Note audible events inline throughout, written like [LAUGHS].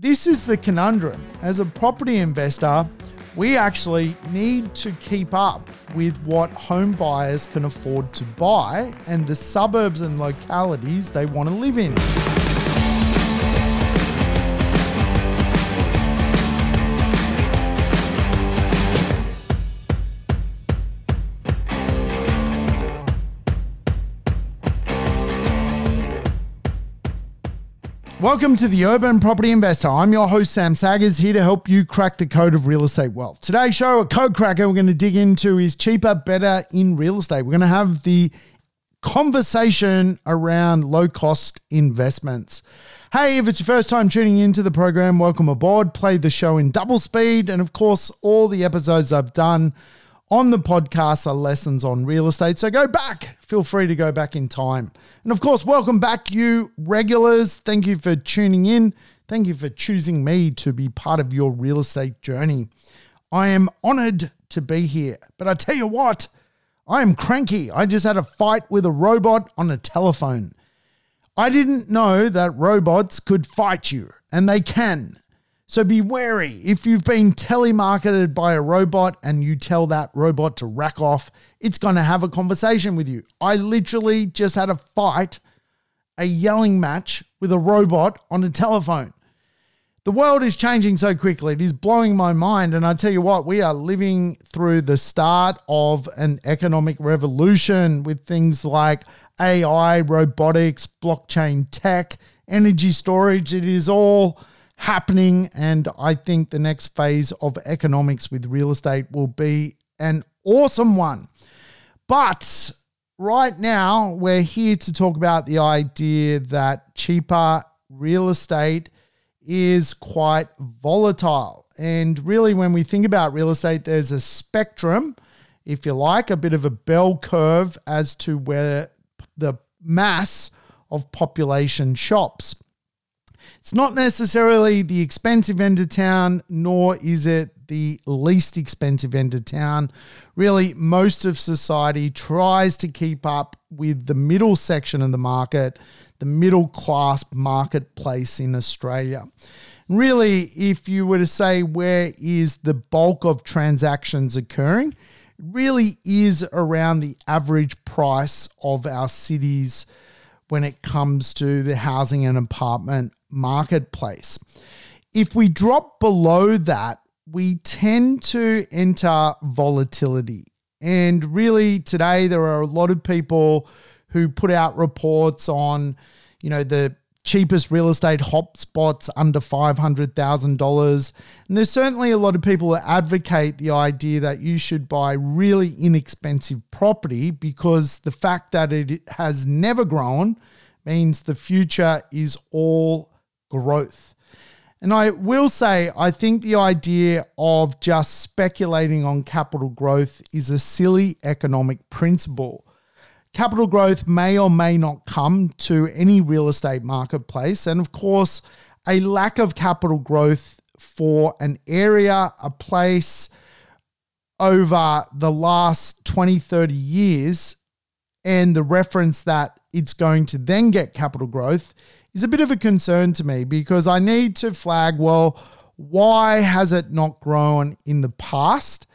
this is the conundrum. As a property investor, we actually need to keep up with what home buyers can afford to buy and the suburbs and localities they want to live in. Welcome to the Urban Property Investor. I'm your host, Sam Saggers, here to help you crack the code of real estate wealth. Today's show, a code cracker we're going to dig into is cheaper, better in real estate. We're going to have the conversation around low cost investments. Hey, if it's your first time tuning into the program, welcome aboard. Play the show in double speed. And of course, all the episodes I've done on the podcast are lessons on real estate. So go back. Feel free to go back in time. And of course, welcome back, you regulars. Thank you for tuning in. Thank you for choosing me to be part of your real estate journey. I am honored to be here. But I tell you what, I am cranky. I just had a fight with a robot on a telephone. I didn't know that robots could fight you, and they can. So be wary. If you've been telemarketed by a robot and you tell that robot to rack off, it's going to have a conversation with you. I literally just had a fight, a yelling match with a robot on a telephone. The world is changing so quickly. It is blowing my mind. And I tell you what, we are living through the start of an economic revolution with things like AI, robotics, blockchain tech, energy storage. It is all happening. And I think the next phase of economics with real estate will be an awesome one. But right now, we're here to talk about the idea that cheaper real estate is quite volatile. And really, when we think about real estate, there's a spectrum, if you like, a bit of a bell curve as to where the mass of population shops. It's not necessarily the expensive end of town, nor is it the least expensive end of town. Really, most of society tries to keep up with the middle section of the market, the middle class marketplace in Australia. Really, if you were to say where is the bulk of transactions occurring, really is around the average price of our cities when it comes to the housing and apartment marketplace. If we drop below that, we tend to enter volatility. And really, today, there are a lot of people who put out reports on, you know, the cheapest real estate hotspots under $500,000. And there's certainly a lot of people that advocate the idea that you should buy really inexpensive property because the fact that it has never grown means the future is all growth. And I will say, I think the idea of just speculating on capital growth is a silly economic principle. Capital growth may or may not come to any real estate marketplace. And of course, a lack of capital growth for an area, a place over the last 20, 30 years, and the reference that it's going to then get capital growth is a bit of a concern to me because I need to flag well, why has it not grown in the past?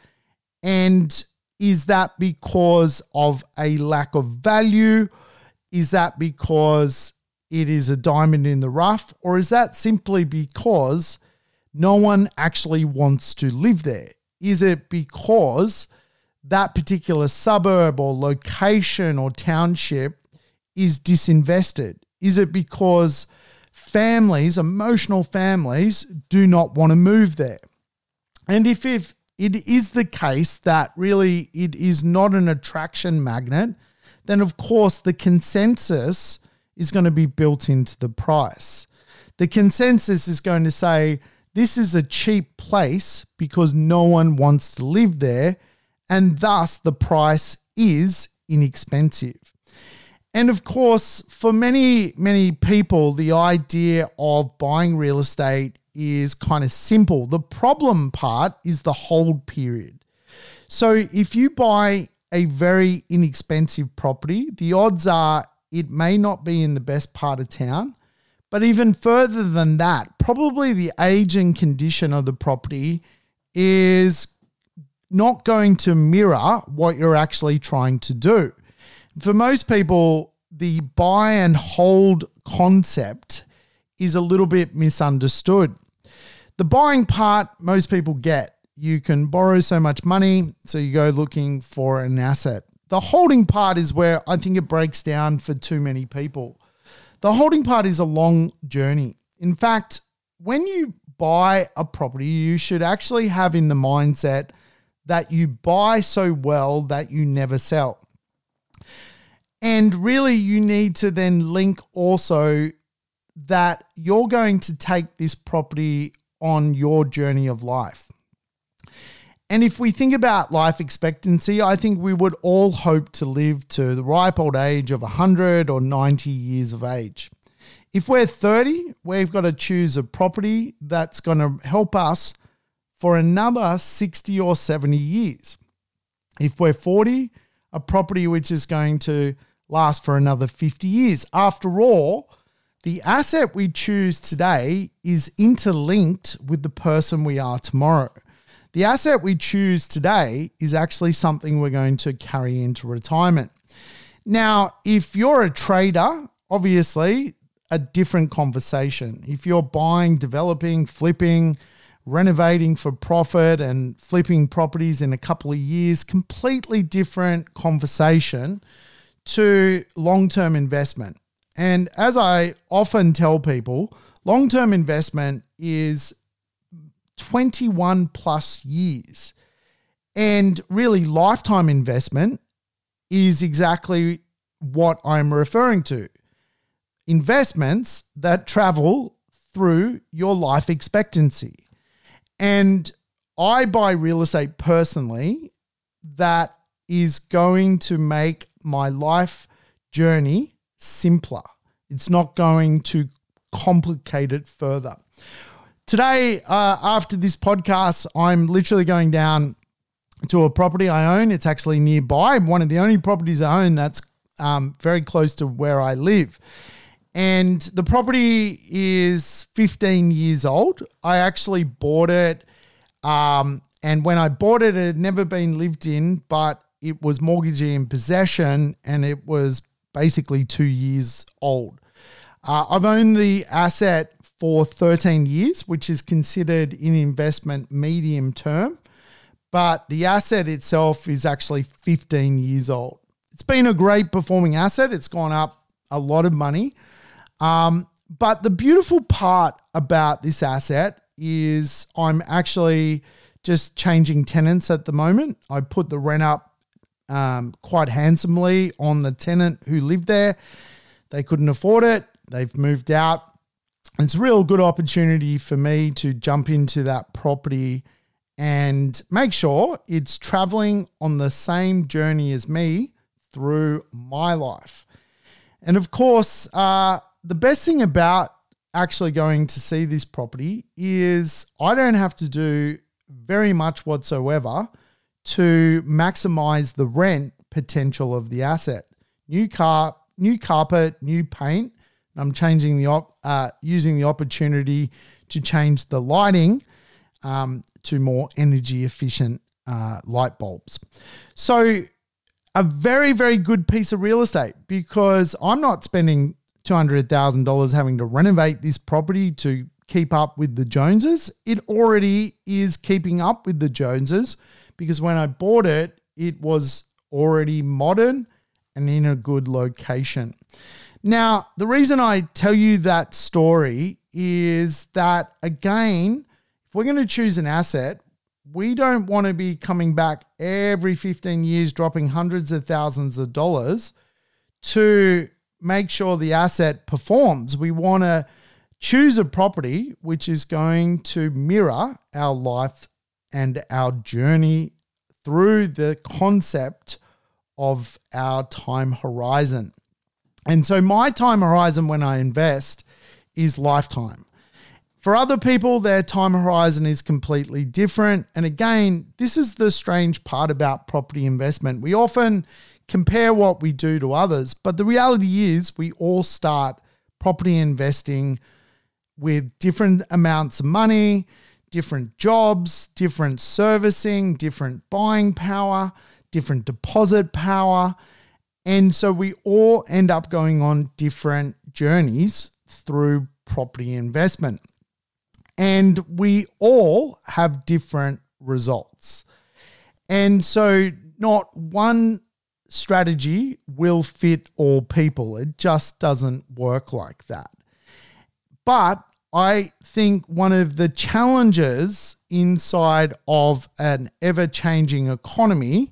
And is that because of a lack of value? Is that because it is a diamond in the rough? Or is that simply because no one actually wants to live there? Is it because that particular suburb or location or township is disinvested? Is it because families, emotional families, do not want to move there? And if, if it is the case that really it is not an attraction magnet, then of course the consensus is going to be built into the price. The consensus is going to say this is a cheap place because no one wants to live there, and thus the price is inexpensive. And of course, for many, many people, the idea of buying real estate is kind of simple. The problem part is the hold period. So if you buy a very inexpensive property, the odds are it may not be in the best part of town, But even further than that, probably the age and condition of the property is not going to mirror what you're actually trying to do. For most people, the buy and hold concept is a little bit misunderstood. The buying part, most people get. You can borrow so much money, so you go looking for an asset. The holding part is where I think it breaks down for too many people. The holding part is a long journey. In fact, when you buy a property, you should actually have in the mindset that you buy so well that you never sell. And really, you need to then link also that you're going to take this property on your journey of life. And if we think about life expectancy, I think we would all hope to live to the ripe old age of 100 or 90 years of age. If we're 30, we've got to choose a property that's going to help us for another 60 or 70 years. If we're 40, a property which is going to last for another 50 years. After all, the asset we choose today is interlinked with the person we are tomorrow. The asset we choose today is actually something we're going to carry into retirement. Now, if you're a trader, obviously a different conversation. If you're buying, developing, flipping, renovating for profit and flipping properties in a couple of years, completely different conversation to long term investment. And as I often tell people, long term investment is 21 plus years. And really, lifetime investment is exactly what I'm referring to. Investments that travel through your life expectancy. And I buy real estate personally that is going to make my life journey simpler. It's not going to complicate it further. Today, uh, after this podcast, I'm literally going down to a property I own. It's actually nearby, one of the only properties I own that's um, very close to where I live. And the property is 15 years old. I actually bought it. Um, and when I bought it, it had never been lived in, but it was mortgagee in possession and it was basically two years old. Uh, I've owned the asset for 13 years, which is considered in investment medium term, but the asset itself is actually 15 years old. It's been a great performing asset. It's gone up a lot of money. Um, but the beautiful part about this asset is I'm actually just changing tenants at the moment. I put the rent up um, quite handsomely on the tenant who lived there. They couldn't afford it. They've moved out. It's a real good opportunity for me to jump into that property and make sure it's traveling on the same journey as me through my life. And of course, uh, the best thing about actually going to see this property is I don't have to do very much whatsoever to maximize the rent potential of the asset. New car, new carpet, new paint. I'm changing the op, uh, using the opportunity to change the lighting um, to more energy efficient uh, light bulbs. So, a very very good piece of real estate because I'm not spending two hundred thousand dollars having to renovate this property to keep up with the Joneses. It already is keeping up with the Joneses because when I bought it, it was already modern and in a good location. Now, the reason I tell you that story is that, again, if we're going to choose an asset, we don't want to be coming back every 15 years, dropping hundreds of thousands of dollars to make sure the asset performs. We want to choose a property which is going to mirror our life and our journey through the concept of our time horizon. And so, my time horizon when I invest is lifetime. For other people, their time horizon is completely different. And again, this is the strange part about property investment. We often compare what we do to others, but the reality is we all start property investing with different amounts of money, different jobs, different servicing, different buying power, different deposit power. And so we all end up going on different journeys through property investment. And we all have different results. And so not one strategy will fit all people. It just doesn't work like that. But I think one of the challenges inside of an ever changing economy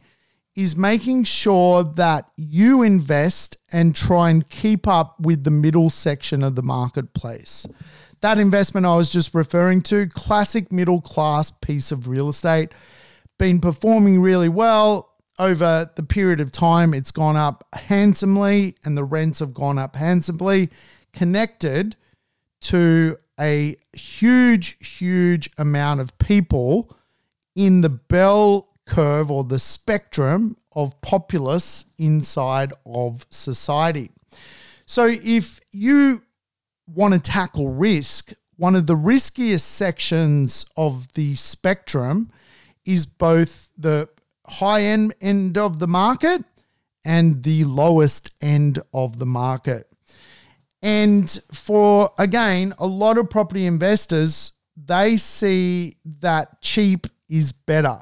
is making sure that you invest and try and keep up with the middle section of the marketplace. That investment I was just referring to, classic middle class piece of real estate, been performing really well over the period of time. It's gone up handsomely and the rents have gone up handsomely, connected to a huge, huge amount of people in the bell curve or the spectrum of populace inside of society. So, if you want to tackle risk, one of the riskiest sections of the spectrum is both the high end end of the market and the lowest end of the market. And for again, a lot of property investors, they see that cheap is better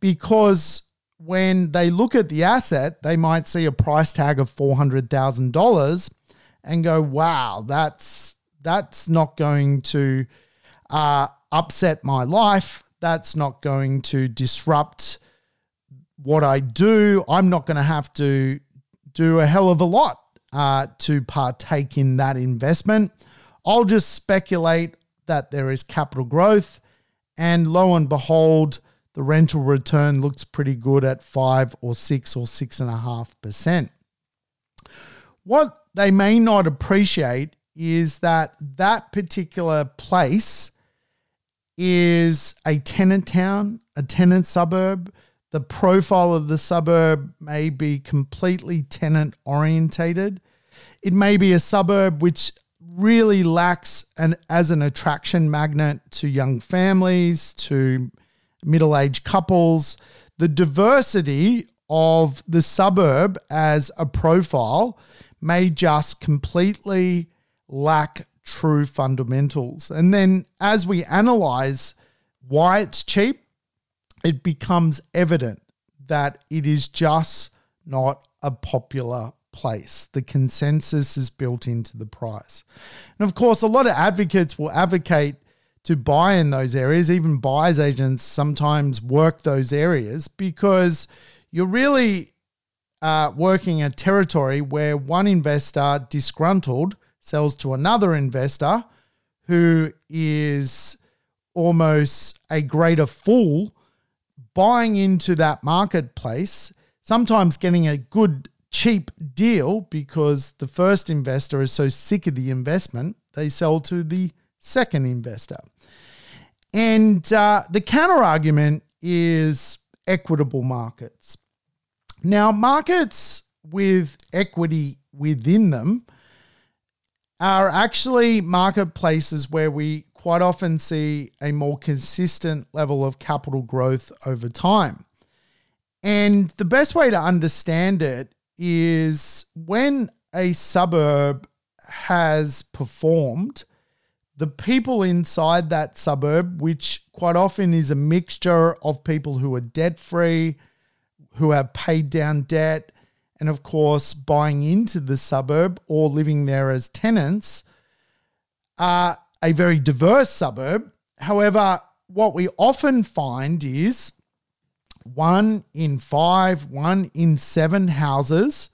because when they look at the asset, they might see a price tag of $400,000 and go, wow, that's, that's not going to uh, upset my life. That's not going to disrupt what I do. I'm not going to have to do a hell of a lot uh, to partake in that investment. I'll just speculate that there is capital growth, and lo and behold, the rental return looks pretty good at five or six or six and a half percent. What they may not appreciate is that that particular place is a tenant town, a tenant suburb. The profile of the suburb may be completely tenant orientated. It may be a suburb which really lacks an as an attraction magnet to young families, to middle aged couples. The diversity of the suburb as a profile may just completely lack true fundamentals. And then as we analyze why it's cheap, it becomes evident that it is just not a popular place. The consensus is built into the price. And of course, a lot of advocates will advocate to buy in those areas. Even buyers agents sometimes work those areas because you're really uh, working a territory where one investor disgruntled sells to another investor who is almost a greater fool buying into that marketplace, sometimes getting a good cheap deal because the first investor is so sick of the investment, they sell to the second investor. And uh, the counter argument is equitable markets. Now, markets with equity within them are actually marketplaces where we quite often see a more consistent level of capital growth over time. And the best way to understand it is when a suburb has performed, the people inside that suburb, which quite often is a mixture of people who are debt free, who have paid down debt, and of course, buying into the suburb or living there as tenants, are a very diverse suburb. However, what we often find is one in five, one in seven houses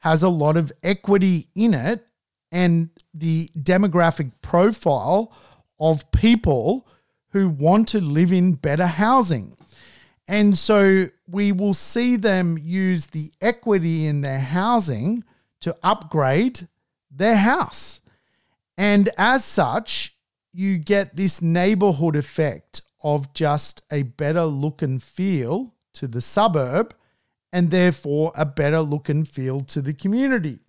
has a lot of equity in it, and the demographic profile of people who want to live in better housing. And so we will see them use the equity in their housing to upgrade their house. And as such, you get this neighborhood effect of just a better look and feel to the suburb and therefore a better look and feel to the community.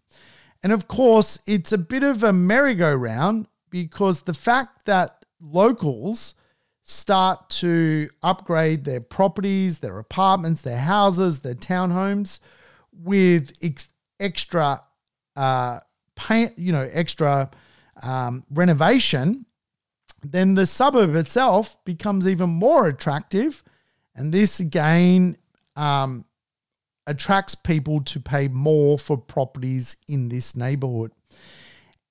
And of course, it's a bit of a merry-go-round because the fact that locals start to upgrade their properties, their apartments, their houses, their townhomes with ex- extra, uh, paint, you know, extra um, renovation, then the suburb itself becomes even more attractive. And this again um, attracts people to pay more for properties in this neighborhood.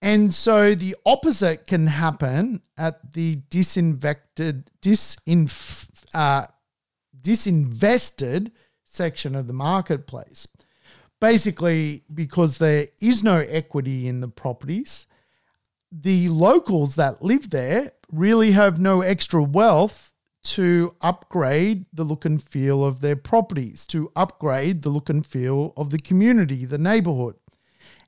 And so the opposite can happen at the disinvected, disinf, uh, disinvested section of the marketplace. Basically, because there is no equity in the properties, the locals that live there really have no extra wealth to upgrade the look and feel of their properties, to upgrade the look and feel of the community, the neighborhood.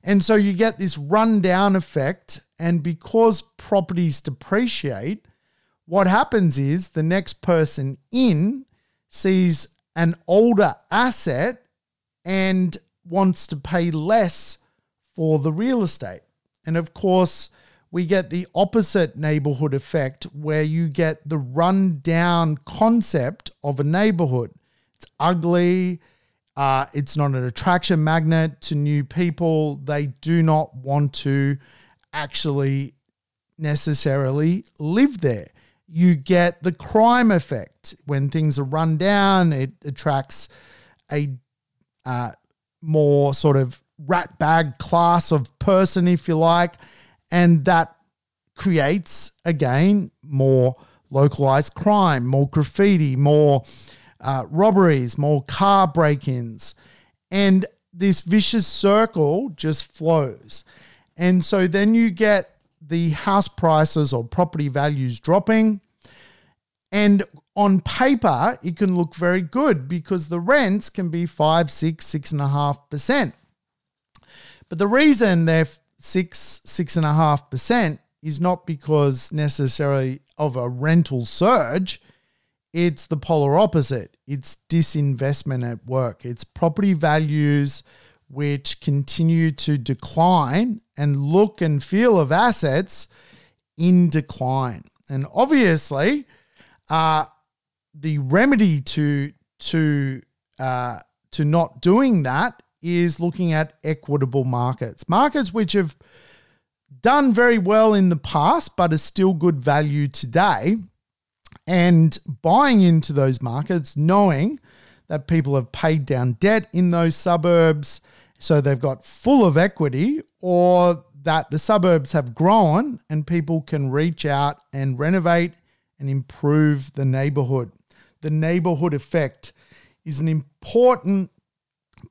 And so you get this rundown effect. And because properties depreciate, what happens is the next person in sees an older asset and wants to pay less for the real estate. And of course, we get the opposite neighborhood effect where you get the rundown concept of a neighborhood. It's ugly, uh, it's not an attraction magnet to new people. They do not want to actually necessarily live there. You get the crime effect. When things are run down, it attracts a uh, more sort of rat bag class of person, if you like. And that creates, again, more localized crime, more graffiti, more uh, robberies, more car break ins. And this vicious circle just flows. And so then you get the house prices or property values dropping. And on paper, it can look very good because the rents can be five, six, six and a half percent. But the reason they're six, six and a half percent is not because necessarily of a rental surge. It's the polar opposite. It's disinvestment at work. It's property values which continue to decline and look and feel of assets in decline. And obviously, uh, the remedy to to uh, to not doing that is looking at equitable markets, markets which have done very well in the past but are still good value today and buying into those markets, knowing that people have paid down debt in those suburbs, so they've got full of equity, or that the suburbs have grown and people can reach out and renovate and improve the neighborhood. The neighborhood effect is an important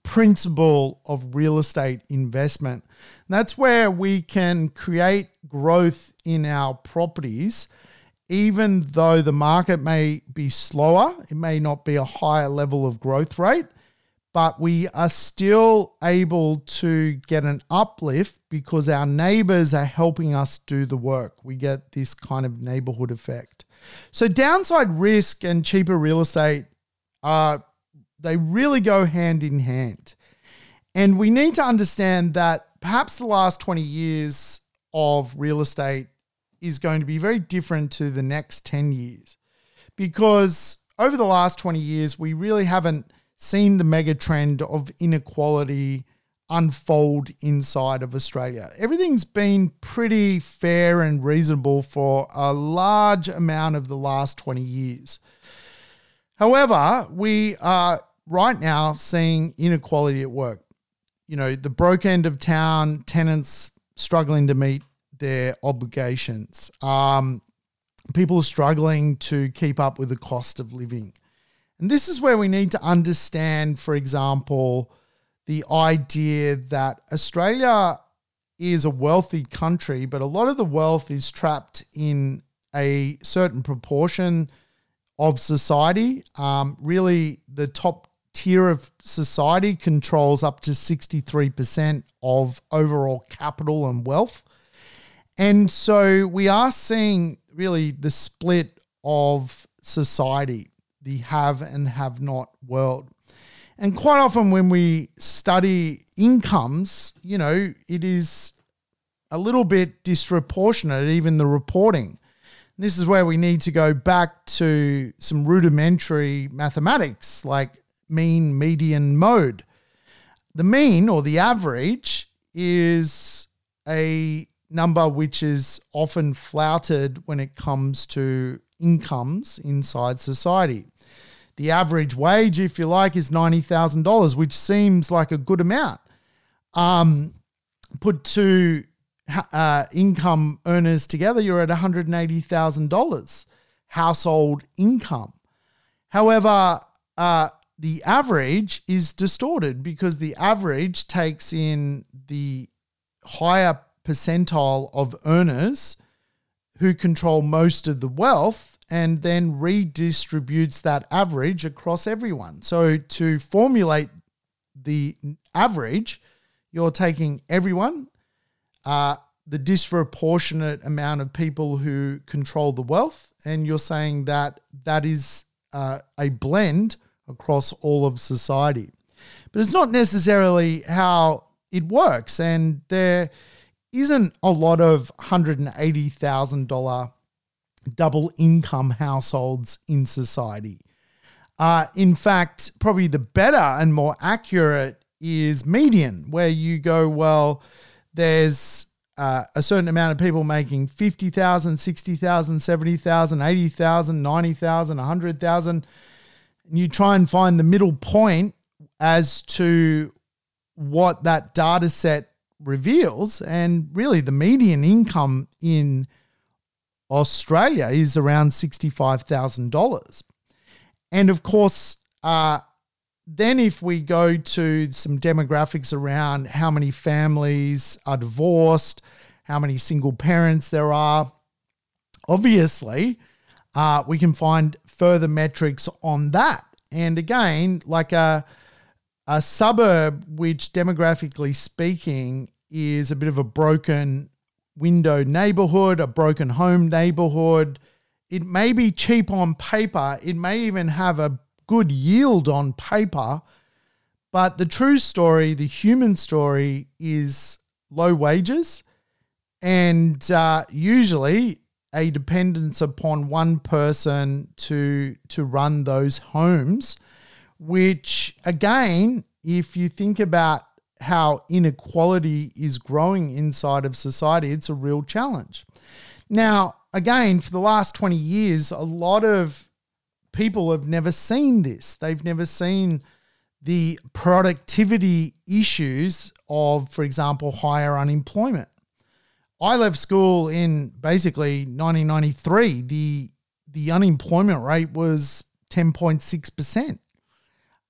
principle of real estate investment. And that's where we can create growth in our properties even though the market may be slower, it may not be a higher level of growth rate, but we are still able to get an uplift because our neighbors are helping us do the work. We get this kind of neighborhood effect. So, downside risk and cheaper real estate are they really go hand in hand. And we need to understand that perhaps the last 20 years of real estate is going to be very different to the next 10 years because over the last 20 years, we really haven't seen the mega trend of inequality unfold inside of Australia. Everything's been pretty fair and reasonable for a large amount of the last 20 years. However, we are right now seeing inequality at work. You know, the broke end of town, tenants struggling to meet their obligations. Um, people struggling to keep up with the cost of living. And this is where we need to understand, for example, the idea that Australia is a wealthy country, but a lot of the wealth is trapped in a certain proportion of society. Um, really, the top tier of society controls up to 63% of overall capital and wealth. And so we are seeing really the split of society, the have and have not world. And quite often, when we study incomes, you know, it is a little bit disproportionate, even the reporting. This is where we need to go back to some rudimentary mathematics like mean, median, mode. The mean or the average is a number which is often flouted when it comes to incomes inside society. The average wage, if you like, is $90,000, which seems like a good amount. Um, put two uh, income earners together, you're at $180,000 household income. However, uh, the average is distorted because the average takes in the higher percentile of earners who control most of the wealth and then redistributes that average across everyone. So to formulate the average, you're taking everyone, uh, the disproportionate amount of people who control the wealth, and you're saying that that is uh, a blend across all of society. But it's not necessarily how it works. And there isn't a lot of $180,000 double income households in society. Uh, in fact, probably the better and more accurate is median, where you go, well, there's uh, a certain amount of people making 50,000, 60,000, 70,000, 80,000, 90,000, 100,000. And you try and find the middle point as to what that data set reveals. And really, the median income in Australia is around $65,000. And of course, uh, then if we go to some demographics around how many families are divorced, how many single parents there are, obviously, uh, we can find further metrics on that. And again, like a a suburb which demographically speaking is a bit of a broken window neighborhood, a broken home neighborhood. It may be cheap on paper, it may even have a good yield on paper, but the true story, the human story, is low wages and uh, usually a dependence upon one person to to run those homes which again, if you think about how inequality is growing inside of society, it's a real challenge. Now, again, for the last 20 years, a lot of people have never seen this. They've never seen the productivity issues of, for example, higher unemployment. I left school in basically 1993. The the unemployment rate was 10.6%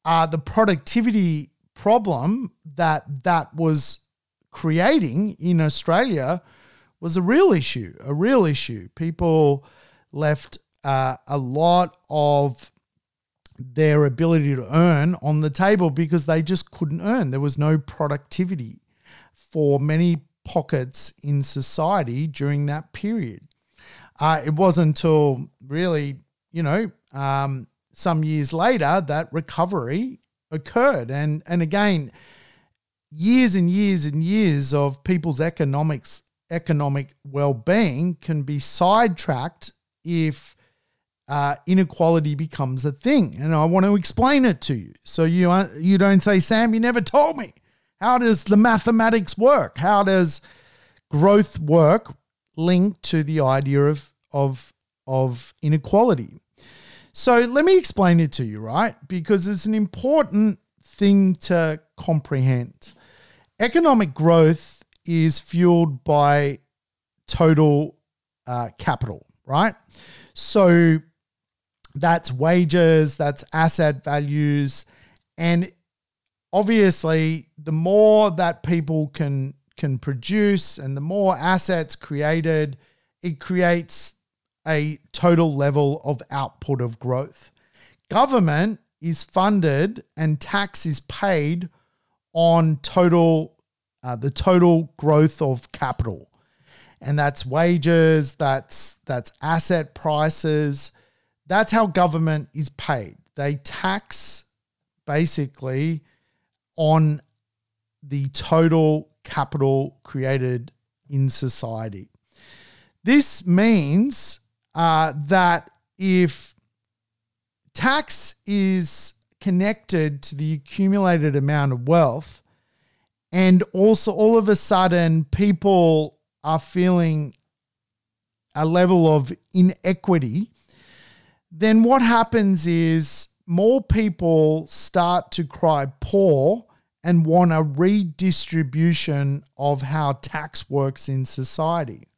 uh, the productivity problem that that was creating in Australia was a real issue, a real issue. People left uh, a lot of their ability to earn on the table because they just couldn't earn. There was no productivity for many pockets in society during that period. Uh, it wasn't until really, you know, um, some years later, that recovery occurred. And, and again, years and years and years of people's economics, economic well-being can be sidetracked if uh, inequality becomes a thing. And I want to explain it to you. So you, uh, you don't say, Sam, you never told me. How does the mathematics work? How does growth work linked to the idea of, of, of inequality? So let me explain it to you, right? Because it's an important thing to comprehend. Economic growth is fueled by total uh, capital, right? So that's wages, that's asset values, and obviously, the more that people can can produce and the more assets created, it creates a total level of output of growth. Government is funded and tax is paid on total uh, the total growth of capital. And that's wages that's that's asset prices. That's how government is paid. They tax basically on the total capital created in society. This means uh, that if tax is connected to the accumulated amount of wealth, and also all of a sudden people are feeling a level of inequity, then what happens is more people start to cry poor and want a redistribution of how tax works in society.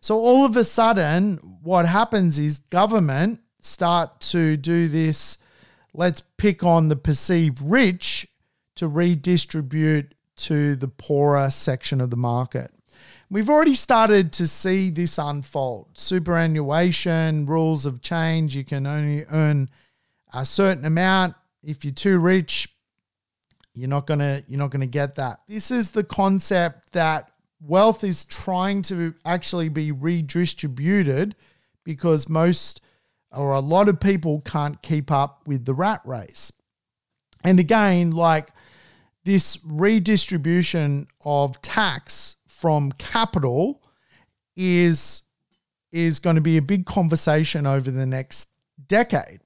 So all of a sudden, what happens is government start to do this. Let's pick on the perceived rich to redistribute to the poorer section of the market. We've already started to see this unfold. Superannuation, rules of change. You can only earn a certain amount. If you're too rich, you're not gonna you're not gonna get that. This is the concept that wealth is trying to actually be redistributed because most or a lot of people can't keep up with the rat race. And again, like this redistribution of tax from capital is is going to be a big conversation over the next decade.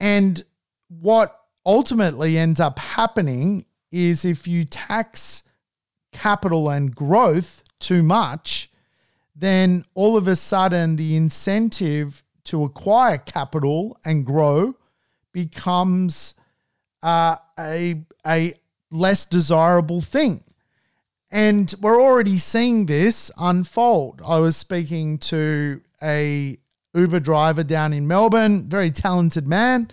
And what ultimately ends up happening is if you tax capital and growth too much, then all of a sudden the incentive to acquire capital and grow becomes uh, a, a less desirable thing. And we're already seeing this unfold. I was speaking to a Uber driver down in Melbourne, very talented man.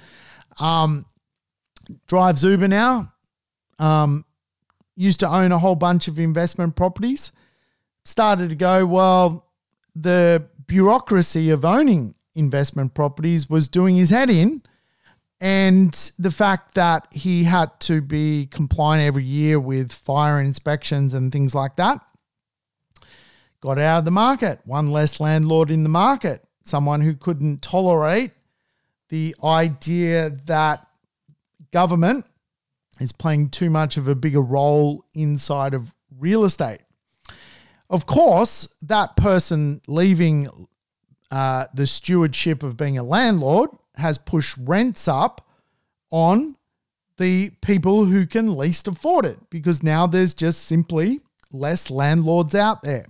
Um, drives Uber now. Um, used to own a whole bunch of investment properties. Started to go, well, the bureaucracy of owning investment properties was doing his head in. And the fact that he had to be compliant every year with fire inspections and things like that got out of the market. One less landlord in the market, someone who couldn't tolerate the idea that government is playing too much of a bigger role inside of real estate. Of course, that person leaving uh, the stewardship of being a landlord has pushed rents up on the people who can least afford it because now there's just simply less landlords out there.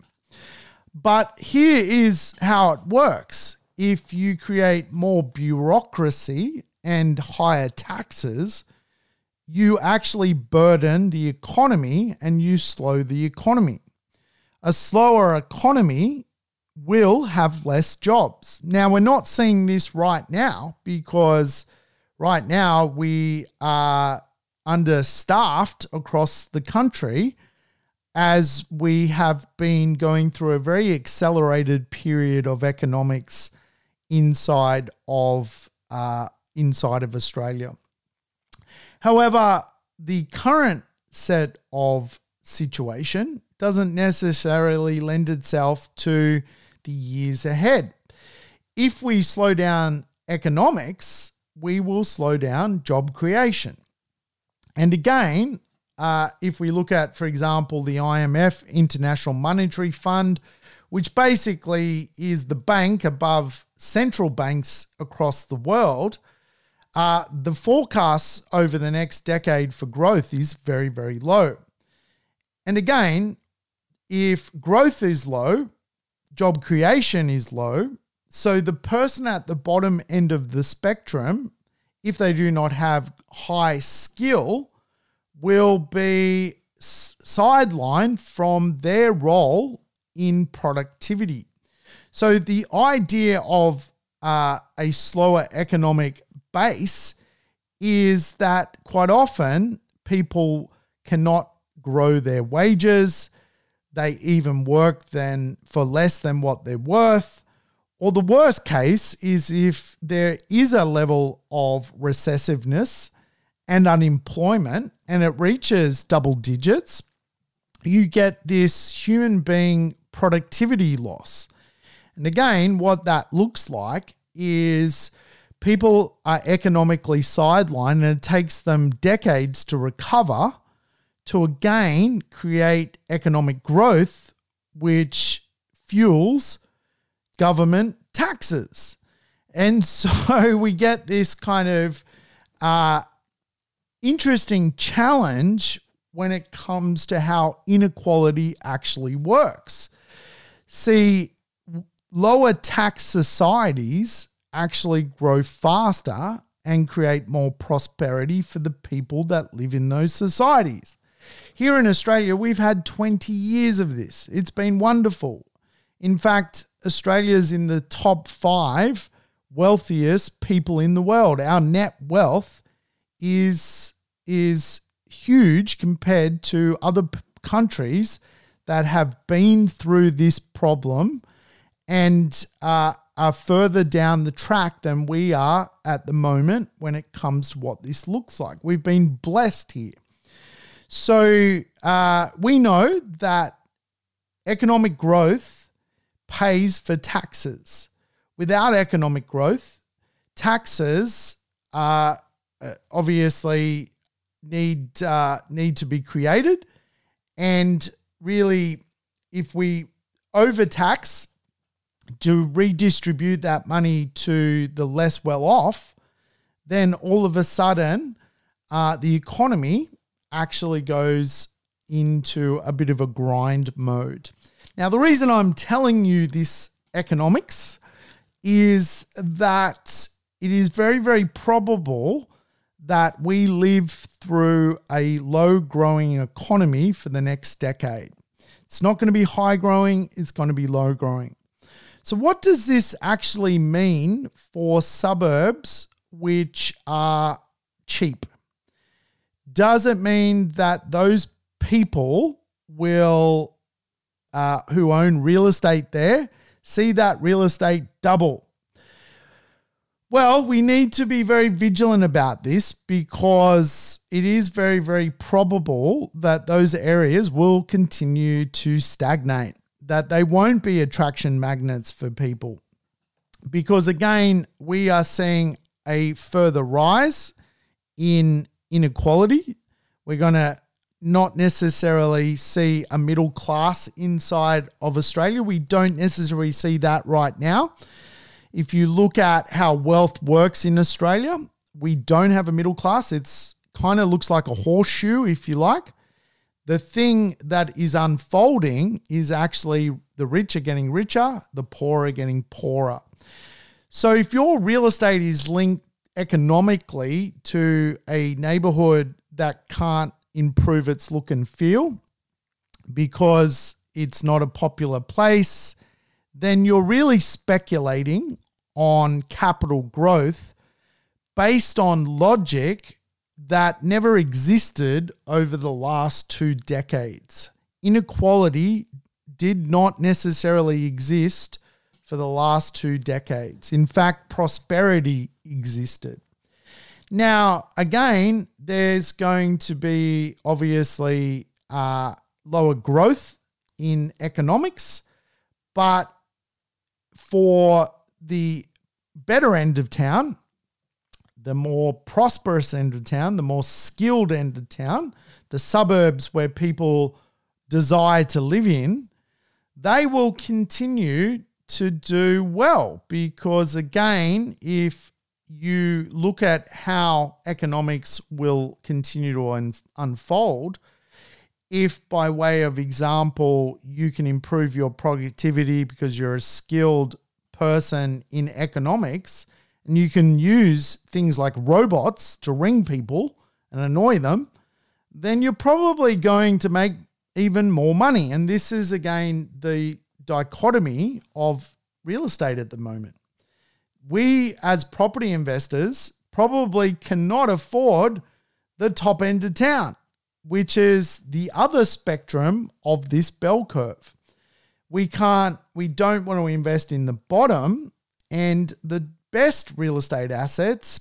But here is how it works if you create more bureaucracy and higher taxes, you actually burden the economy and you slow the economy. A slower economy will have less jobs. Now, we're not seeing this right now because right now we are understaffed across the country as we have been going through a very accelerated period of economics inside of uh, inside of Australia. However, the current set of situation doesn't necessarily lend itself to the years ahead. If we slow down economics, we will slow down job creation. And again, uh, if we look at, for example, the IMF, International Monetary Fund, which basically is the bank above central banks across the world, uh, the forecasts over the next decade for growth is very, very low. And again, if growth is low, job creation is low. So the person at the bottom end of the spectrum, if they do not have high skill, will be sidelined from their role in productivity. So the idea of uh, a slower economic base is that quite often people cannot grow their wages. They even work then for less than what they're worth. Or the worst case is if there is a level of recessiveness and unemployment and it reaches double digits, you get this human being productivity loss. And again, what that looks like is people are economically sidelined and it takes them decades to recover to again create economic growth, which fuels government taxes. And [LAUGHS] so we get this kind of uh, interesting challenge when it comes to how inequality actually works. See, lower tax societies actually grow faster and create more prosperity for the people that live in those societies. Here in Australia, we've had 20 years of this. It's been wonderful. In fact, Australia's in the top five wealthiest people in the world. Our net wealth is, is huge compared to other p- countries that have been through this problem and uh, are further down the track than we are at the moment when it comes to what this looks like. We've been blessed here. So uh, we know that economic growth pays for taxes. Without economic growth, taxes uh, obviously need uh, need to be created, and really, if we overtax to redistribute that money to the less well off, then all of a sudden, uh, the economy actually goes into a bit of a grind mode. Now, the reason I'm telling you this economics is that it is very, very probable that we live through a low growing economy for the next decade. It's not going to be high growing, it's going to be low growing. So, what does this actually mean for suburbs which are cheap? Does it mean that those people will, uh, who own real estate there, see that real estate double? Well, we need to be very vigilant about this because it is very, very probable that those areas will continue to stagnate, that they won't be attraction magnets for people. Because again, we are seeing a further rise in inequality. We're going to not necessarily see a middle class inside of Australia. We don't necessarily see that right now. If you look at how wealth works in Australia, we don't have a middle class. It's kind of looks like a horseshoe, if you like. The thing that is unfolding is actually the rich are getting richer, the poor are getting poorer. So if your real estate is linked economically to a neighborhood that can't improve its look and feel because it's not a popular place, then you're really speculating on capital growth based on logic that never existed over the last two decades. Inequality did not necessarily exist for the last two decades. In fact, prosperity existed. Now, again, there's going to be obviously uh, lower growth in economics, but for the better end of town, the more prosperous end of town, the more skilled end of town, the suburbs where people desire to live in, they will continue to do well. Because, again, if you look at how economics will continue to un- unfold, if by way of example you can improve your productivity because you're a skilled person in economics and you can use things like robots to ring people and annoy them, then you're probably going to make even more money. And this is again the dichotomy of real estate at the moment. We, as property investors, probably cannot afford the top end of town, which is the other spectrum of this bell curve we can't, we don't want to invest in the bottom. And the best real estate assets,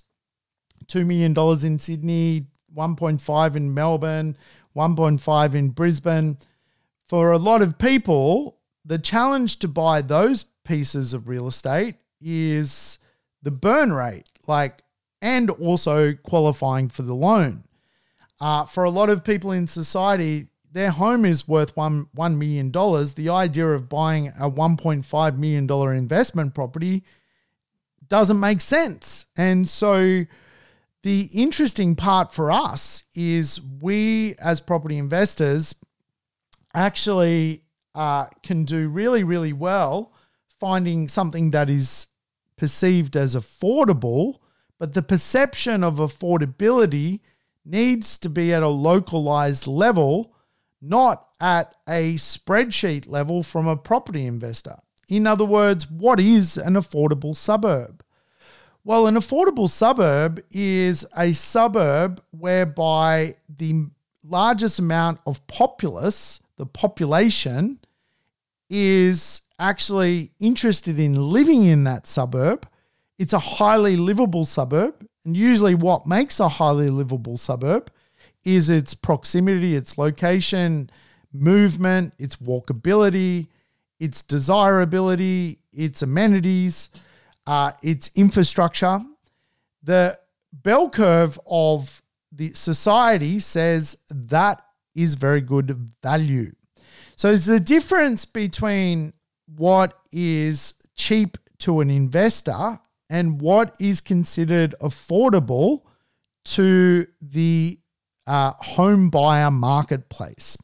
$2 million in Sydney, 1.5 in Melbourne, 1.5 in Brisbane. For a lot of people, the challenge to buy those pieces of real estate is the burn rate, like, and also qualifying for the loan. Uh, for a lot of people in society, their home is worth one one million dollars. The idea of buying a one point five million dollar investment property doesn't make sense, and so the interesting part for us is we as property investors actually uh, can do really really well finding something that is perceived as affordable, but the perception of affordability needs to be at a localized level, not at a spreadsheet level from a property investor. In other words, what is an affordable suburb? Well, an affordable suburb is a suburb whereby the largest amount of populace, the population, is actually interested in living in that suburb. It's a highly livable suburb. And usually, what makes a highly livable suburb is its proximity, its location, movement, its walkability, its desirability, its amenities, uh, its infrastructure. The bell curve of the society says that is very good value. So there's a difference between what is cheap to an investor and what is considered affordable to the uh, home buyer marketplace.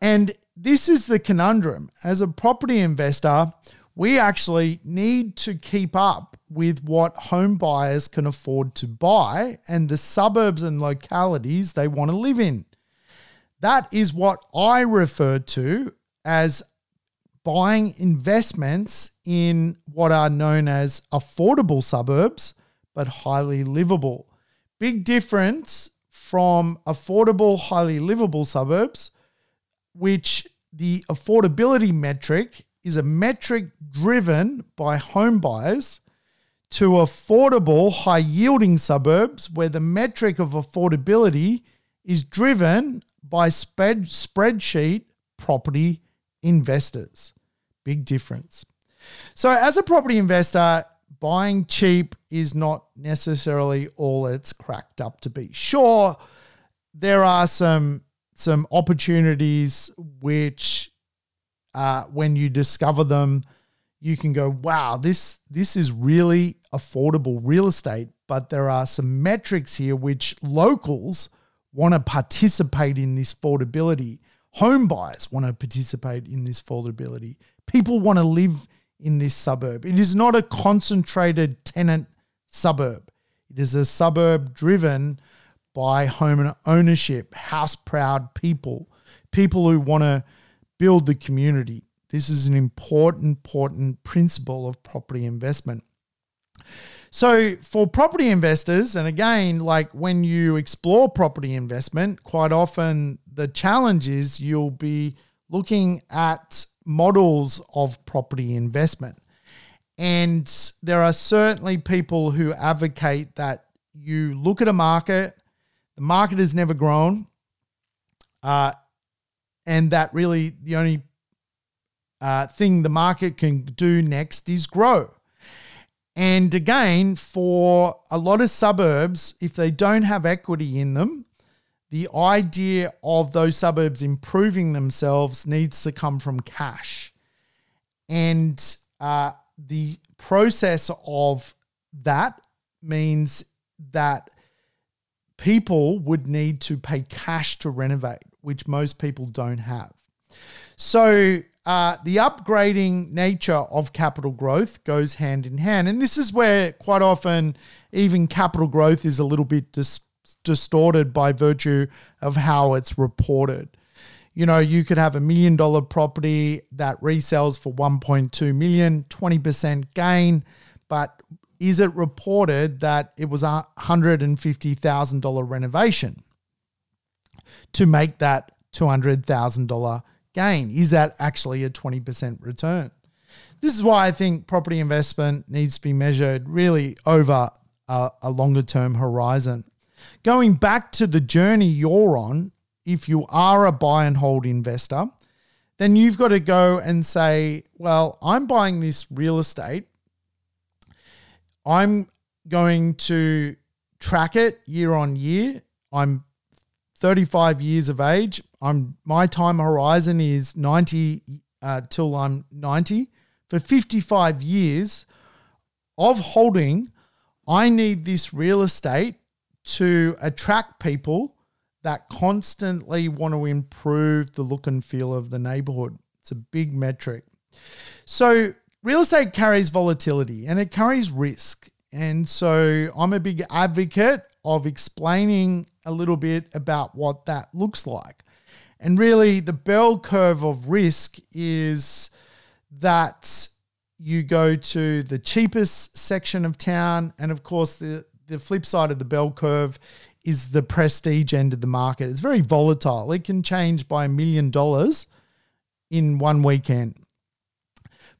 And this is the conundrum. As a property investor, we actually need to keep up with what home buyers can afford to buy and the suburbs and localities they want to live in. That is what I refer to as buying investments in what are known as affordable suburbs, but highly livable. Big difference from affordable, highly livable suburbs, which the affordability metric is a metric driven by home buyers to affordable, high yielding suburbs where the metric of affordability is driven by spread, spreadsheet property investors. Big difference. So, as a property investor, buying cheap is not necessarily all it's cracked up to be. Sure, there are some some opportunities which, uh, when you discover them, you can go, "Wow, this this is really affordable real estate." But there are some metrics here which locals want to participate in this affordability. Home buyers want to participate in this affordability. People want to live in this suburb. It is not a concentrated tenant suburb. It is a suburb driven by home ownership, house proud people, people who want to build the community. This is an important, important principle of property investment. So, for property investors, and again, like when you explore property investment, quite often the challenge is you'll be looking at models of property investment. And there are certainly people who advocate that you look at a market, the market has never grown, uh, and that really the only uh, thing the market can do next is grow. And again, for a lot of suburbs, if they don't have equity in them, the idea of those suburbs improving themselves needs to come from cash. And uh, the process of that means that people would need to pay cash to renovate, which most people don't have. So uh, the upgrading nature of capital growth goes hand in hand. And this is where quite often even capital growth is a little bit dis- distorted by virtue of how it's reported. You know, you could have a million dollar property that resells for 1.2 million, 20% gain, but is it reported that it was a $150,000 renovation to make that $200,000 gain? Is that actually a 20% return? This is why I think property investment needs to be measured really over a, a longer term horizon. Going back to the journey you're on, if you are a buy and hold investor, then you've got to go and say, well, I'm buying this real estate I'm going to track it year on year. I'm 35 years of age. I'm my time horizon is 90 uh, till I'm 90. For 55 years of holding, I need this real estate to attract people that constantly want to improve the look and feel of the neighborhood. It's a big metric. So, real estate carries volatility and it carries risk. And so, I'm a big advocate of explaining a little bit about what that looks like. And really, the bell curve of risk is that you go to the cheapest section of town. And of course, the, the flip side of the bell curve is the prestige end of the market. It's very volatile. It can change by a million dollars in one weekend.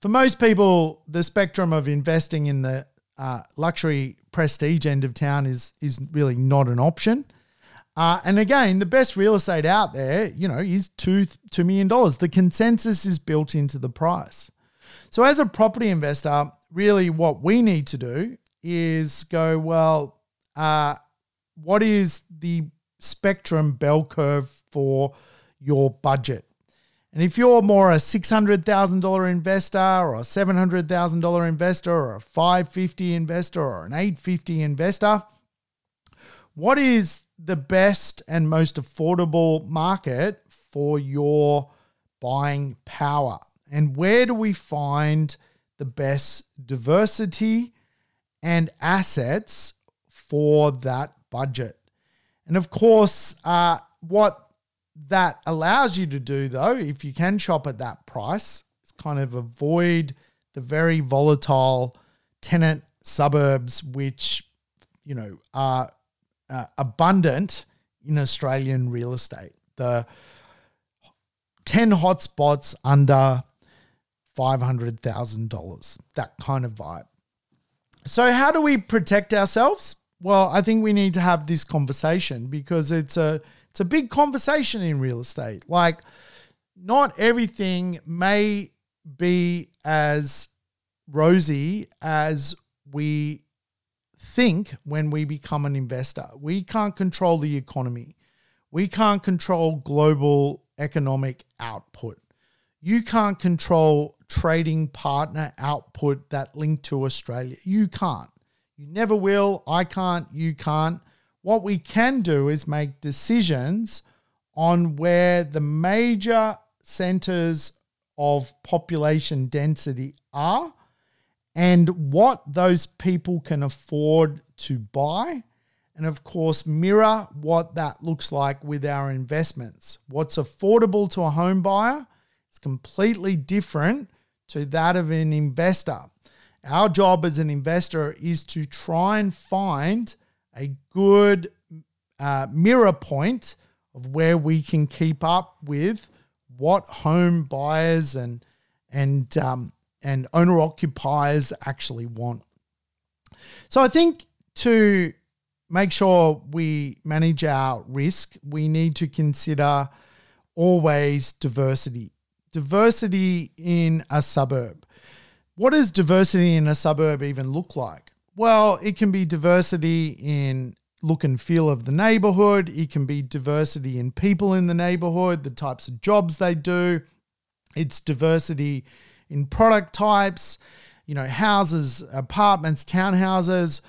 For most people, the spectrum of investing in the uh, luxury prestige end of town is is really not an option. Uh, and again, the best real estate out there, you know, is two two million dollars. The consensus is built into the price. So, as a property investor, really, what we need to do is go well. Uh, what is the spectrum bell curve for your budget? And if you're more a $600,000 investor or a $700,000 investor or a 550 investor or an 850 investor, what is the best and most affordable market for your buying power? And where do we find the best diversity and assets for that budget. And of course, uh, what that allows you to do, though, if you can shop at that price, is kind of avoid the very volatile tenant suburbs, which you know are uh, abundant in Australian real estate. The ten hotspots under five hundred thousand dollars, that kind of vibe. So, how do we protect ourselves? Well, I think we need to have this conversation because it's a it's a big conversation in real estate. Like not everything may be as rosy as we think when we become an investor. We can't control the economy. We can't control global economic output. You can't control trading partner output that link to Australia. You can't. You never will. I can't. You can't. What we can do is make decisions on where the major centers of population density are and what those people can afford to buy. And of course, mirror what that looks like with our investments. What's affordable to a home buyer completely different to that of an investor. Our job as an investor is to try and find a good uh, mirror point of where we can keep up with what home buyers and and um, and owner occupiers actually want. So I think to make sure we manage our risk, we need to consider always diversity. Diversity in a suburb. What does diversity in a suburb even look like? Well, it can be diversity in look and feel of the neighborhood, it can be diversity in people in the neighborhood, the types of jobs they do, it's diversity in product types, you know, houses, apartments, townhouses.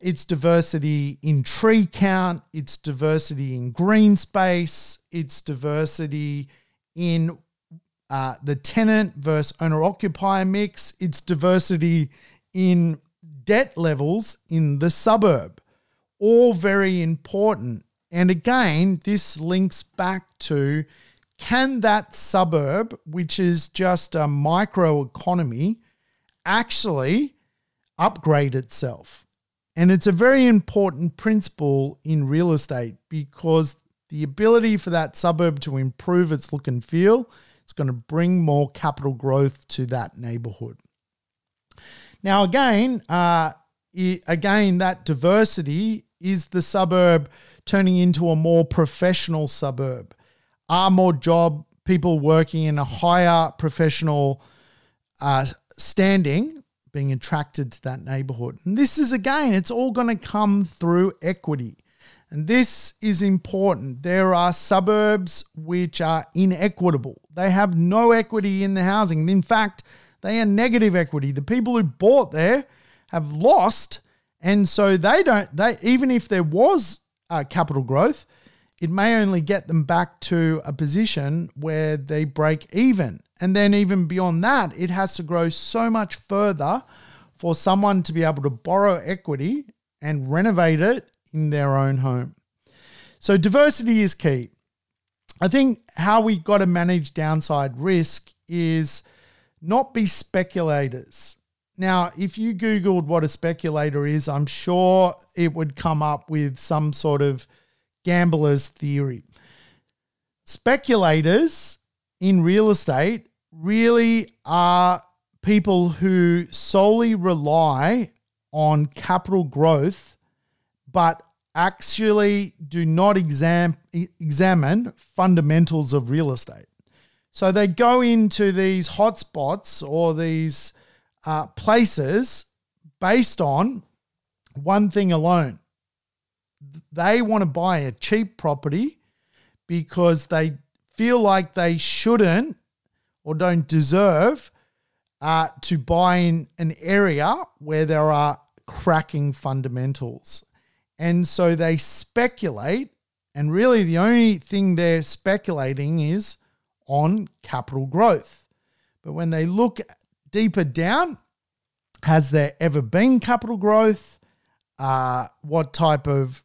It's diversity in tree count, it's diversity in green space, it's diversity in uh, the tenant versus owner occupier mix, its diversity in debt levels in the suburb. All very important. And again, this links back to can that suburb, which is just a micro economy, actually upgrade itself? And it's a very important principle in real estate because the ability for that suburb to improve its look and feel it's going to bring more capital growth to that neighborhood. Now, again, uh, again, that diversity is the suburb turning into a more professional suburb. Are more job people working in a higher professional uh, standing being attracted to that neighborhood. And this is again, it's all going to come through equity. And this is important. There are suburbs which are inequitable. They have no equity in the housing. In fact, they are negative equity. The people who bought there have lost, and so they don't. They even if there was uh, capital growth, it may only get them back to a position where they break even. And then, even beyond that, it has to grow so much further for someone to be able to borrow equity and renovate it in their own home. So, diversity is key. I think how we got to manage downside risk is not be speculators. Now, if you Googled what a speculator is, I'm sure it would come up with some sort of gambler's theory. Speculators in real estate really are people who solely rely on capital growth, but actually do not exam, examine fundamentals of real estate. So they go into these hotspots or these uh, places based on one thing alone. They want to buy a cheap property because they feel like they shouldn't or don't deserve uh, to buy in an area where there are cracking fundamentals. And so they speculate, and really the only thing they're speculating is on capital growth. But when they look deeper down, has there ever been capital growth? Uh, what type of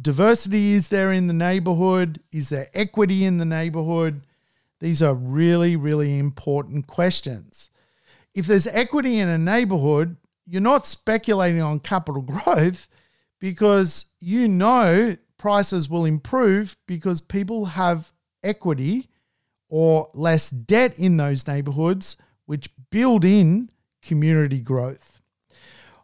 diversity is there in the neighborhood? Is there equity in the neighborhood? These are really, really important questions. If there's equity in a neighborhood, you're not speculating on capital [LAUGHS] growth because you know prices will improve because people have equity or less debt in those neighborhoods, which build in community growth.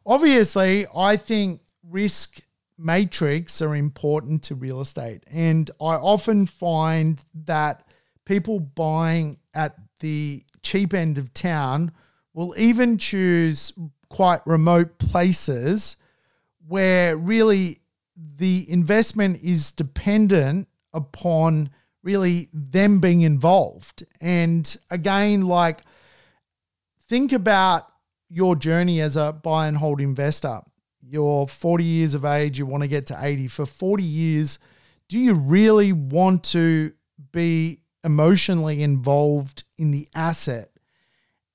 Obviously, I think risk matrix are important to real estate. And I often find that people buying at the cheap end of town will even choose quite remote places where really the investment is dependent upon really them being involved. And again, like think about your journey as a buy and hold investor. You're 40 years of age, you want to get to 80. For 40 years, do you really want to be emotionally involved in the asset?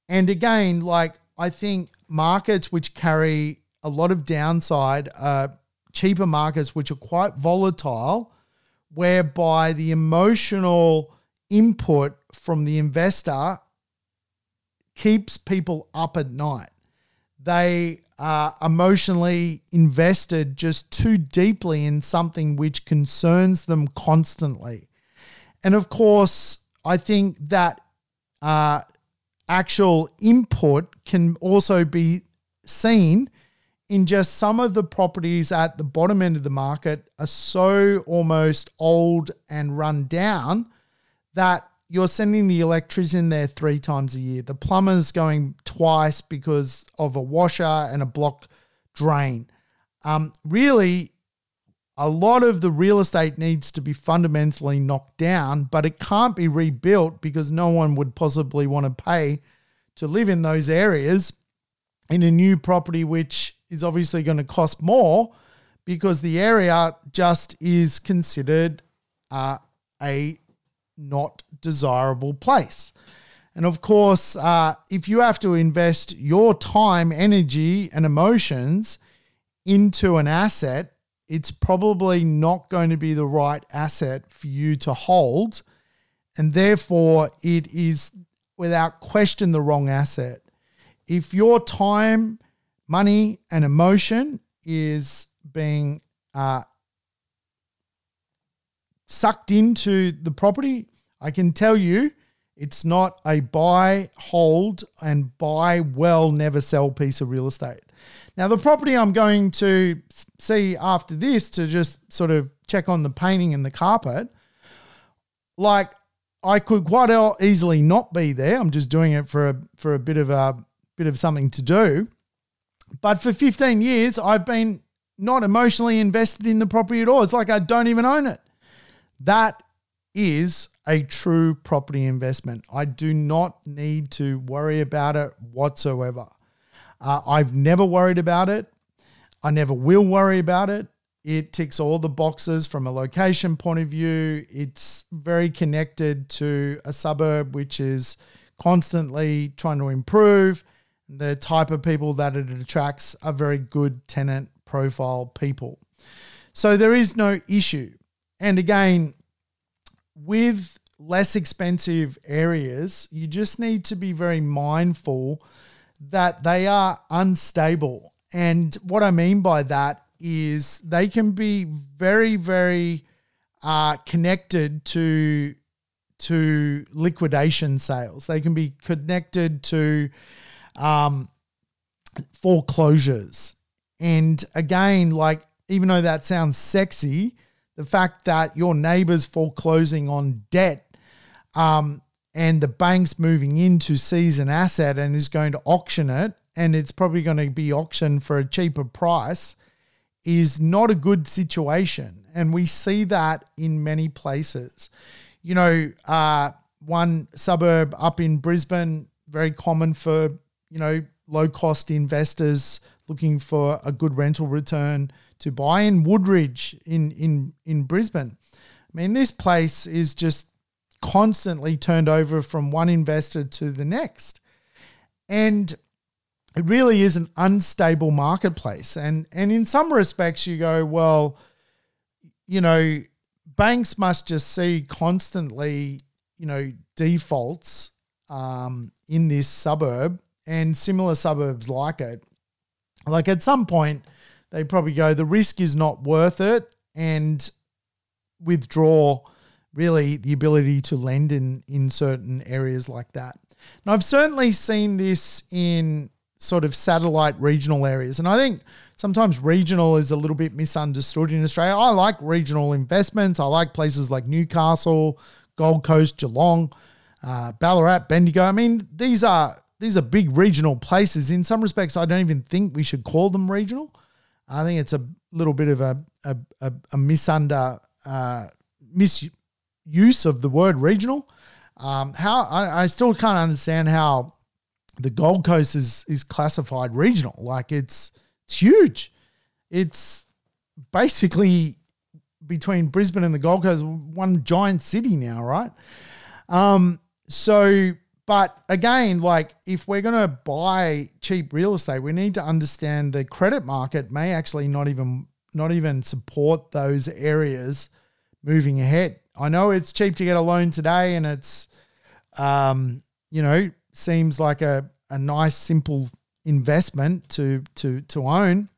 And again, like I think markets which carry a lot of downside are cheaper markets which are quite volatile, whereby the emotional input from the investor keeps people up at night. They are emotionally invested just too deeply in something which concerns them constantly. And of course, I think that uh, actual input can also be seen in just some of the properties at the bottom end of the market are so almost old and run down that you're sending the electrician there three times a year. The plumber's going twice because of a washer and a block drain. Um, really, a lot of the real estate needs to be fundamentally knocked down, but it can't be rebuilt because no one would possibly want to pay to live in those areas in a new property, which is obviously going to cost more because the area just is considered uh, a not desirable place. And of course, uh, if you have to invest your time, energy, and emotions into an asset, it's probably not going to be the right asset for you to hold. And therefore, it is without question the wrong asset. If your time, money, and emotion is being uh, sucked into the property, I can tell you it's not a buy, hold, and buy well, never sell piece of real estate. Now, the property I'm going to see after this to just sort of check on the painting and the carpet, like I could quite easily not be there. I'm just doing it for a for a bit of a bit of something to do. But for 15 years, I've been not emotionally invested in the property at all. It's like I don't even own it. That is a true property investment. I do not need to worry about it whatsoever. Uh, I've never worried about it. I never will worry about it. It ticks all the boxes from a location point of view. It's very connected to a suburb which is constantly trying to improve. The type of people that it attracts are very good tenant profile people. So there is no issue. And again, with less expensive areas, you just need to be very mindful that they are unstable. And what I mean by that is they can be very, very uh, connected to to liquidation sales. They can be connected to um, foreclosures. And again, like even though that sounds sexy, the fact that your neighbor's foreclosing on debt um, and the bank's moving in to seize an asset and is going to auction it, and it's probably going to be auctioned for a cheaper price, is not a good situation. And we see that in many places. You know, uh, one suburb up in Brisbane, very common for, you know, low cost investors looking for a good rental return to buy in Woodridge in in in Brisbane. I mean, this place is just constantly turned over from one investor to the next. And it really is an unstable marketplace. And and in some respects you go, well, you know, banks must just see constantly, you know, defaults um, in this suburb and similar suburbs like it. Like at some point, they probably go, the risk is not worth it, and withdraw really the ability to lend in in certain areas like that. And I've certainly seen this in sort of satellite regional areas. And I think sometimes regional is a little bit misunderstood in Australia. I like regional investments. I like places like Newcastle, Gold Coast, Geelong, uh, Ballarat, Bendigo. I mean, these are these are big regional places. In some respects, I don't even think we should call them regional. I think it's a little bit of a a, a, a misunder uh, misuse of the word regional. Um, how I, I still can't understand how the Gold Coast is is classified regional. Like it's it's huge. It's basically between Brisbane and the Gold Coast, one giant city now, right? Um, so but again, like if we're going to buy cheap real estate, we need to understand the credit market may actually not even not even support those areas moving ahead. I know it's cheap to get a loan today, and it's um, you know seems like a a nice simple investment to to to own.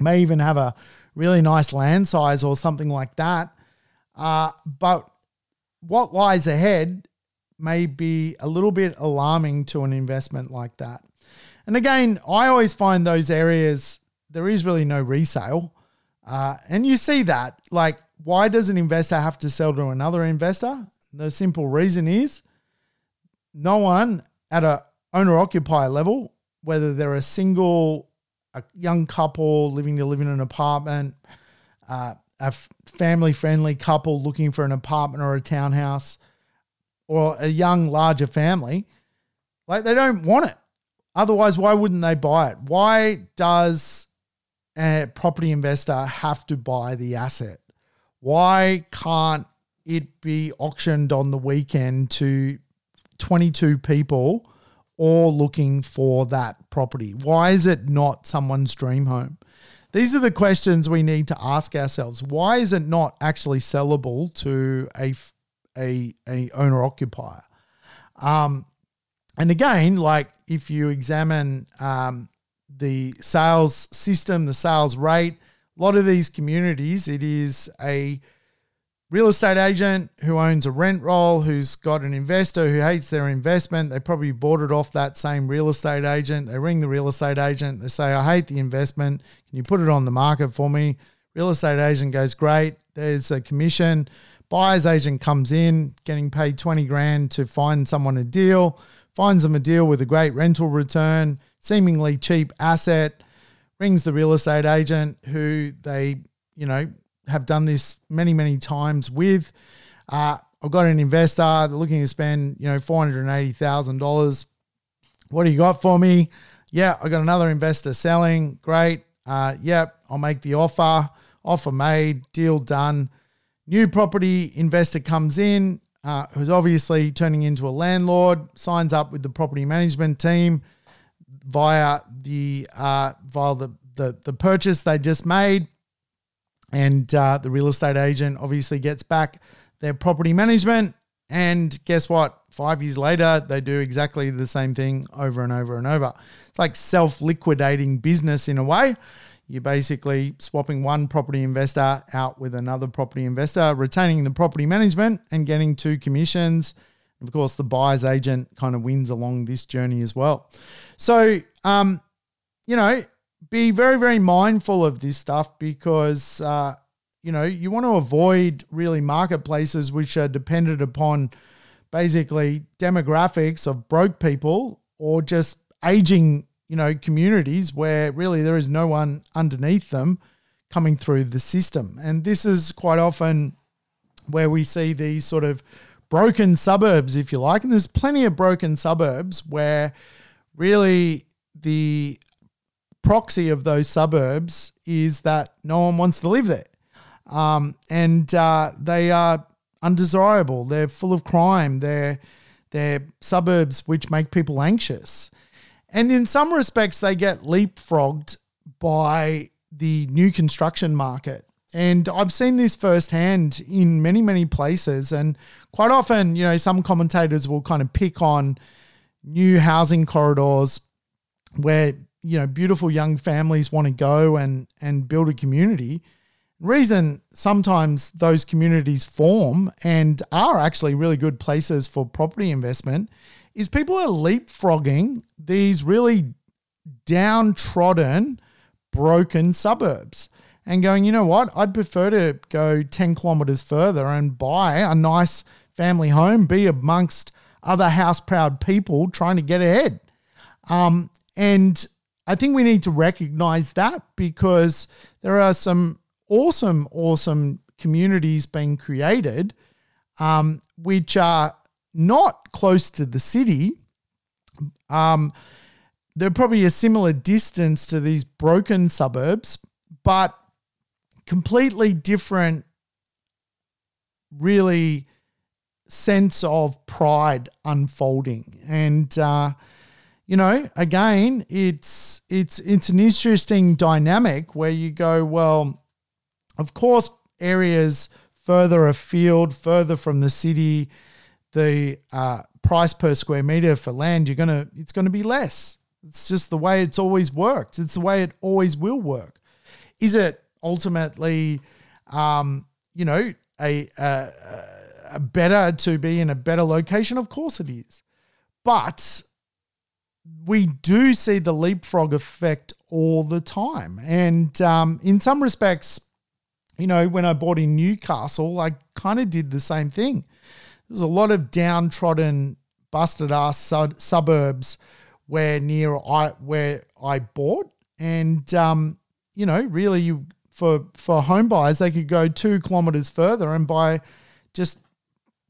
May even have a really nice land size or something like that. Uh, but what lies ahead may be a little bit alarming to an investment like that. And again, I always find those areas there is really no resale. Uh, and you see that. Like, why does an investor have to sell to another investor? The simple reason is no one at a owner occupier level, whether they're a single, a young couple living to live in an apartment, uh, a family friendly couple looking for an apartment or a townhouse, or a young, larger family, like they don't want it. Otherwise, why wouldn't they buy it? Why does a property investor have to buy the asset? Why can't it be auctioned on the weekend to 22 people all looking for that property? Why is it not someone's dream home? These are the questions we need to ask ourselves. Why is it not actually sellable to a a, a owner occupier. Um, and again, like if you examine um, the sales system, the sales rate, a lot of these communities, it is a real estate agent who owns a rent roll, who's got an investor who hates their investment. They probably bought it off that same real estate agent. They ring the real estate agent. They say, I hate the investment. Can you put it on the market for me? Real estate agent goes, Great. There's a commission. Buyer's agent comes in, getting paid 20 grand to find someone a deal, finds them a deal with a great rental return, seemingly cheap asset, rings the real estate agent who they, you know, have done this many, many times with. Uh, I've got an investor, looking to spend, you know, $480,000. What do you got for me? Yeah, I got another investor selling. Great. Uh, yep, I'll make the offer. Offer made, deal done. New property investor comes in, uh, who's obviously turning into a landlord, signs up with the property management team via the uh, via the, the the purchase they just made, and uh, the real estate agent obviously gets back their property management. And guess what? Five years later, they do exactly the same thing over and over and over. It's like self liquidating business in a way. You're basically swapping one property investor out with another property investor, retaining the property management and getting two commissions. Of course, the buyer's agent kind of wins along this journey as well. So, um, you know, be very, very mindful of this stuff because, uh, you know, you want to avoid really marketplaces which are dependent upon basically demographics of broke people or just aging, you know, communities where really there is no one underneath them coming through the system. And this is quite often where we see these sort of broken suburbs, if you like. And there's plenty of broken suburbs where really the proxy of those suburbs is that no one wants to live there. Um, and uh, they are undesirable. They're full of crime. They're they're suburbs which make people anxious. And in some respects, they get leapfrogged by the new construction market. And I've seen this firsthand in many, many places. And quite often, you know, some commentators will kind of pick on new housing corridors where, you know, beautiful young families want to go and, and build a community reason sometimes those communities form and are actually really good places for property investment is people are leapfrogging these really downtrodden, broken suburbs and going, you know what, I'd prefer to go 10 kilometers further and buy a nice family home, be amongst other house proud people trying to get ahead. Um, and I think we need to recognize that because there are some awesome, awesome communities being created, um, which are not close to the city. Um, they're probably a similar distance to these broken suburbs, but completely different, really sense of pride unfolding. And, uh, you know, again, it's it's it's an interesting dynamic where you go, well, of course, areas further afield, further from the city, the uh, price per square meter for land, you're gonna it's gonna be less. It's just the way it's always worked. It's the way it always will work. Is it ultimately, um, you know, a, a, a better to be in a better location? Of course it is, but we do see the leapfrog effect all the time, and um, in some respects you know, when I bought in Newcastle, I kind of did the same thing. There was a lot of downtrodden, busted ass sub- suburbs where near I where I bought, and um, you know, really, you for for home buyers, they could go two kilometers further and buy just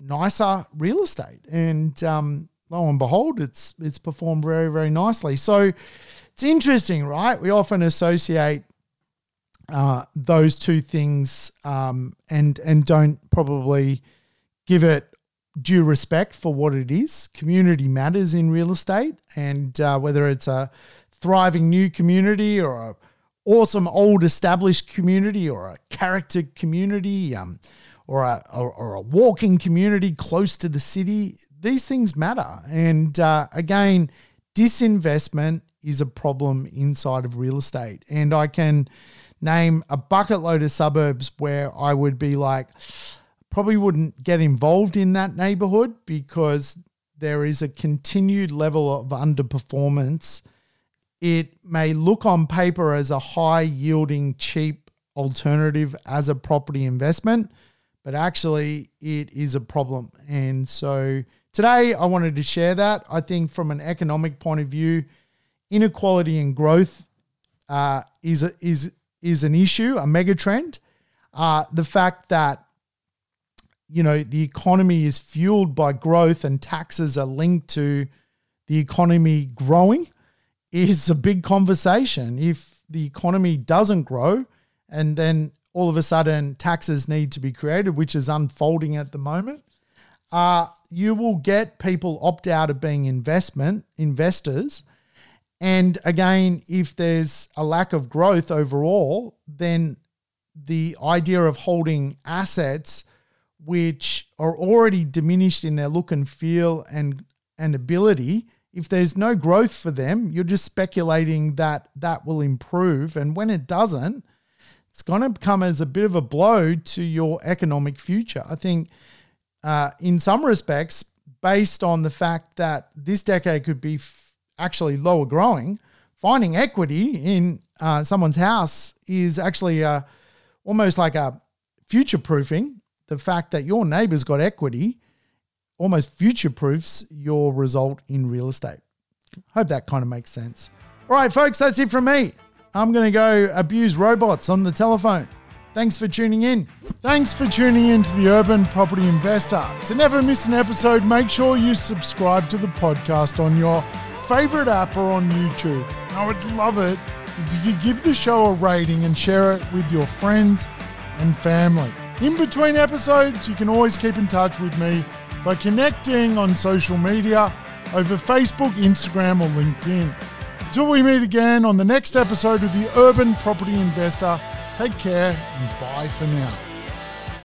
nicer real estate, and um, lo and behold, it's it's performed very very nicely. So it's interesting, right? We often associate uh, those two things um, and and don't probably give it due respect for what it is. Community matters in real estate, and uh, whether it's a thriving new community or a awesome old established community or a character community um, or, a, or, or, a walking community close to the city, these things matter. And uh, again, disinvestment is a problem inside of real estate. And I can name a bucket load of suburbs where I would be like, probably wouldn't get involved in that neighborhood because there is a continued level of underperformance. It may look on paper as a high yielding, cheap alternative as a property investment, but actually it is a problem. And so today I wanted to share that. I think from an economic point of view, inequality and growth uh, is a, is is an issue, a mega trend. Uh, the fact that you know the economy is fueled by growth and taxes are linked to the economy growing is a big conversation. If the economy doesn't grow and then all of a sudden taxes need to be created, which is unfolding at the moment, uh, you will get people opt out of being investment investors. And again, if there's a lack of growth overall, then the idea of holding assets which are already diminished in their look and feel and and ability if there's no growth for them you're just speculating that that will improve. And when it doesn't it's going to come as a bit of a blow to your economic future. I think uh, in some respects based on the fact that this decade could be f- actually lower growing finding equity in uh, someone's house is actually a almost like a future proofing the fact that your neighbor's got equity almost future proofs your result in real estate. Hope that kind of makes sense. All right, folks, that's it from me. I'm going to go abuse robots on the telephone. Thanks for tuning in. Thanks for tuning in to the Urban Property Investor. To never miss an episode, make sure you subscribe to the podcast on your favorite app or on YouTube. I would love it if you could give the show a rating and share it with your friends and family. In between episodes, you can always keep in touch with me by connecting on social media over Facebook, Instagram, or LinkedIn. Until we meet again on the next episode of the Urban Property Investor, take care and bye for now.